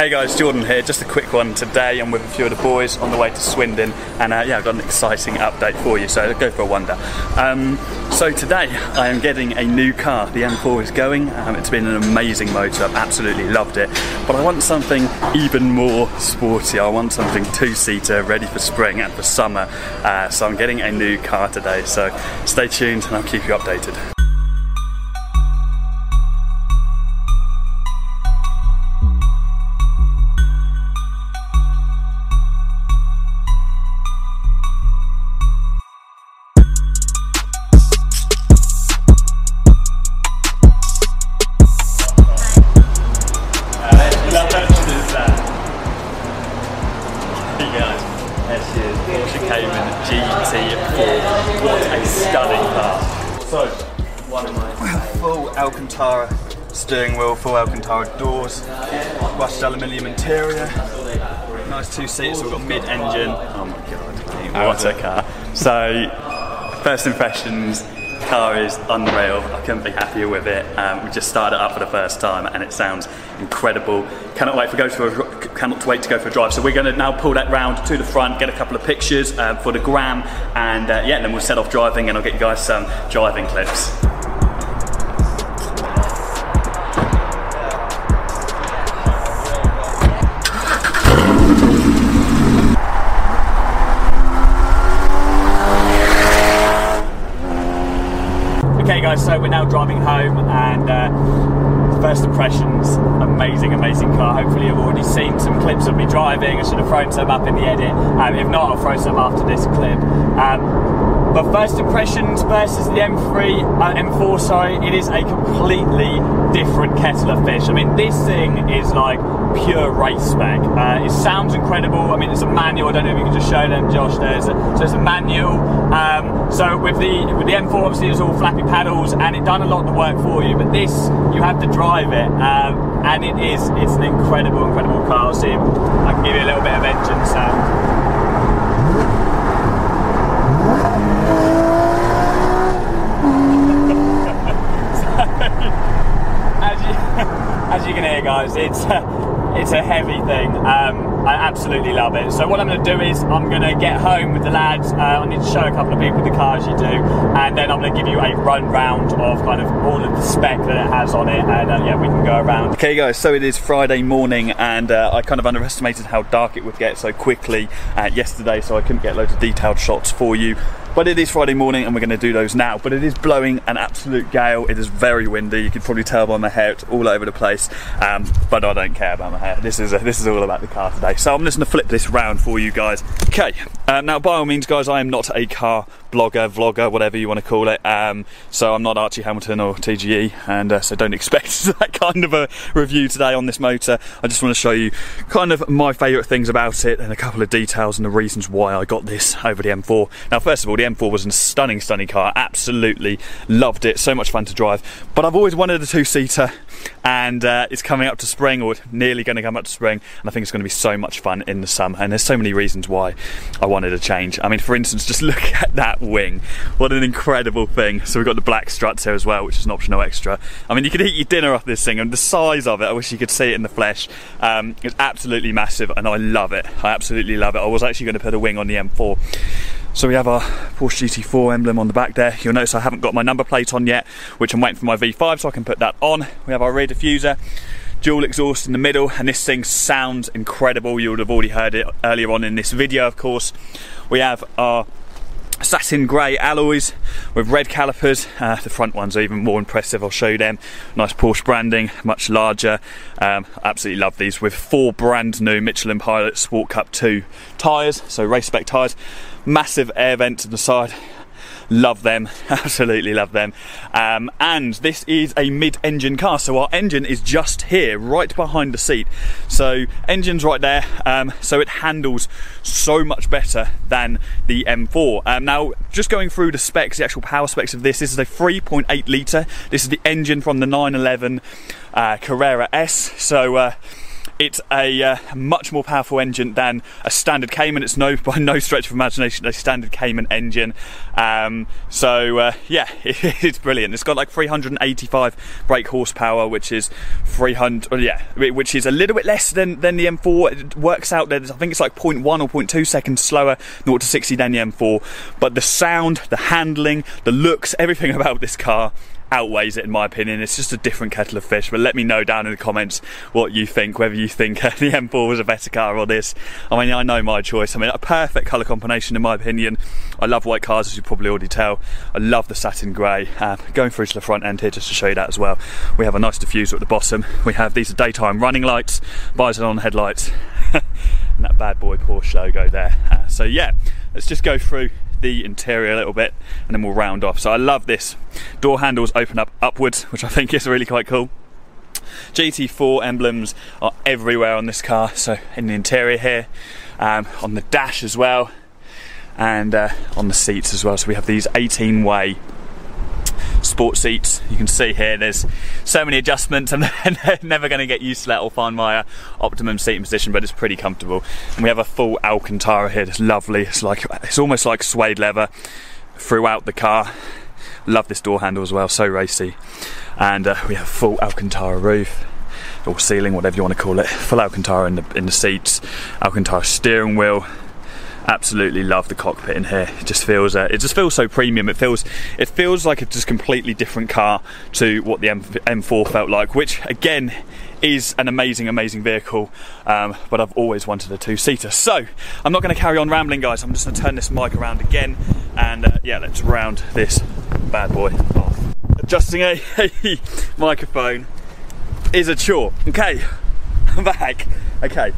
Hey guys, Jordan here. Just a quick one today. I'm with a few of the boys on the way to Swindon, and uh, yeah, I've got an exciting update for you. So go for a wonder. Um, so today I am getting a new car. The M4 is going. Um, it's been an amazing motor. I've absolutely loved it. But I want something even more sporty. I want something two-seater, ready for spring and for summer. Uh, so I'm getting a new car today. So stay tuned, and I'll keep you updated. Is, Porsche Cayman GT4. What a stunning car. So, one of my full Alcantara steering wheel, full Alcantara doors, brushed aluminium interior, nice two seats, so we've got mid-engine. Oh my god, what a car. So, first impressions, car is unreal. I couldn't be happier with it. Um, we just started up for the first time, and it sounds incredible. Cannot wait for go to a, cannot wait to go for a drive. So we're going to now pull that round to the front, get a couple of pictures uh, for the gram, and uh, yeah, then we'll set off driving, and I'll get you guys some driving clips. Okay, guys, so we're now driving home, and uh, first impressions amazing, amazing car. Hopefully, you've already seen some clips of me driving. I should have thrown some up in the edit. Um, if not, I'll throw some after this clip. Um, but first impressions versus the M3, uh, M4, sorry, it is a completely different kettle of fish. I mean, this thing is like pure race spec. Uh, it sounds incredible. I mean, it's a manual. I don't know if you can just show them, Josh. There's a, so it's a manual. Um, so with the with the M4, obviously, it's all flappy paddles, and it done a lot of the work for you. But this, you have to drive it, um, and it is it's an incredible, incredible car. See, I can give you a little bit of engine sound. as you, as you can hear, guys, it's a, it's a heavy thing. Um, I absolutely love it. So what I'm going to do is I'm going to get home with the lads. Uh, I need to show a couple of people the cars you do, and then I'm going to give you a run round of kind of all of the spec that it has on it, and uh, yeah, we can go around. Okay, guys. So it is Friday morning, and uh, I kind of underestimated how dark it would get so quickly uh, yesterday, so I couldn't get loads of detailed shots for you. But it is Friday morning and we're going to do those now. But it is blowing an absolute gale. It is very windy. You can probably tell by my hair, it's all over the place. Um, but I don't care about my hair. This is a, this is all about the car today. So I'm just going to flip this round for you guys. Okay. Um, now, by all means, guys, I am not a car blogger, vlogger, whatever you want to call it. Um, so I'm not Archie Hamilton or TGE, and uh, so don't expect that kind of a review today on this motor. I just want to show you kind of my favourite things about it and a couple of details and the reasons why I got this over the M4. Now, first of all, the M4 was a stunning, stunning car. Absolutely loved it. So much fun to drive. But I've always wanted a two-seater, and uh, it's coming up to spring, or nearly going to come up to spring, and I think it's going to be so much fun in the summer. And there's so many reasons why I wanted a change. I mean, for instance, just look at that wing. What an incredible thing. So we've got the black struts here as well, which is an optional extra. I mean, you could eat your dinner off this thing, and the size of it, I wish you could see it in the flesh. Um, it's absolutely massive, and I love it. I absolutely love it. I was actually going to put a wing on the M4. So we have our Porsche GT4 emblem on the back there. You'll notice I haven't got my number plate on yet, which I'm waiting for my V5 so I can put that on. We have our rear diffuser, dual exhaust in the middle, and this thing sounds incredible. You would have already heard it earlier on in this video, of course. We have our satin grey alloys with red calipers. Uh, the front ones are even more impressive. I'll show you them. Nice Porsche branding, much larger. Um, absolutely love these with four brand new Michelin Pilot Sport Cup 2 tyres, so race spec tyres. Massive air vents on the side. Love them, absolutely love them. Um, and this is a mid-engine car, so our engine is just here, right behind the seat. So engine's right there, um, so it handles so much better than the M4. Um, now, just going through the specs, the actual power specs of this, this is a 3.8 litre. This is the engine from the 911 uh, Carrera S. So. Uh, It's a uh, much more powerful engine than a standard Cayman. It's no by no stretch of imagination a standard Cayman engine. Um, so uh, yeah, it, it's brilliant. It's got like 385 brake horsepower, which is 300. Well, yeah, which is a little bit less than than the M4. It works out that I think it's like 0.1 or 0.2 seconds slower 0 to 60 than the M4. But the sound, the handling, the looks, everything about this car outweighs it in my opinion. It's just a different kettle of fish. But let me know down in the comments what you think, whether you think the M4 was a better car or this. I mean, I know my choice. I mean, a perfect colour combination in my opinion. I love white cars, as you probably already tell. I love the satin grey. Um, going through to the front end here just to show you that as well. We have a nice diffuser at the bottom. We have these are daytime running lights, bi-xenon headlights, and that bad boy Porsche logo there. Uh, so yeah, let's just go through the interior a little bit and then we'll round off. So I love this. Door handles open up upwards, which I think is really quite cool. GT4 emblems are everywhere on this car, so in the interior here, um, on the dash as well, and uh, on the seats as well. So we have these 18 way sport seats. You can see here there's so many adjustments and they're never going to get used to that or find my uh, optimum seating position, but it's pretty comfortable. And we have a full Alcantara here. It's lovely. It's like it's almost like suede leather throughout the car. Love this door handle as well, so racy. And uh, we have full Alcantara roof or ceiling, whatever you want to call it. Full Alcantara in the in the seats, Alcantara steering wheel, absolutely love the cockpit in here. It just feels uh, it just feels so premium. It feels it feels like a just completely different car to what the M- M4 felt like, which again is an amazing, amazing vehicle. Um, but I've always wanted a two-seater. So I'm not going to carry on rambling, guys. I'm just going to turn this mic around again, and uh, yeah, let's round this bad boy off. Adjusting a, a microphone is a chore. Okay, I'm back. Okay,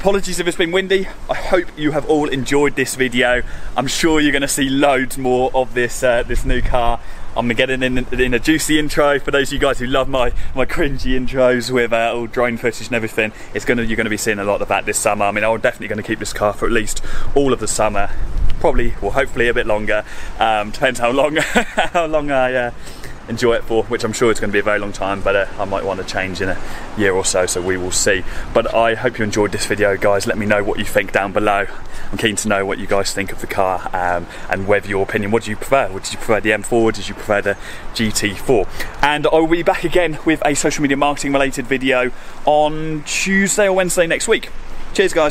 Apologies if it's been windy. I hope you have all enjoyed this video. I'm sure you're going to see loads more of this uh, this new car. I'm gonna get in, in, in a juicy intro for those of you guys who love my my cringy intros with uh, all drone footage and everything. It's gonna you're gonna be seeing a lot of that this summer. I mean, I'm definitely gonna keep this car for at least all of the summer. Probably, well, hopefully a bit longer. Um, depends how long how long I. Uh, enjoy it for, which I'm sure it's going to be a very long time, but uh, I might want to change in a year or so, so we will see. But I hope you enjoyed this video, guys. Let me know what you think down below. I'm keen to know what you guys think of the car um, and whether your opinion, what do you prefer? Did you prefer the M4 or did you prefer the GT4? And I will be back again with a social media marketing related video on Tuesday or Wednesday next week. Cheers, guys.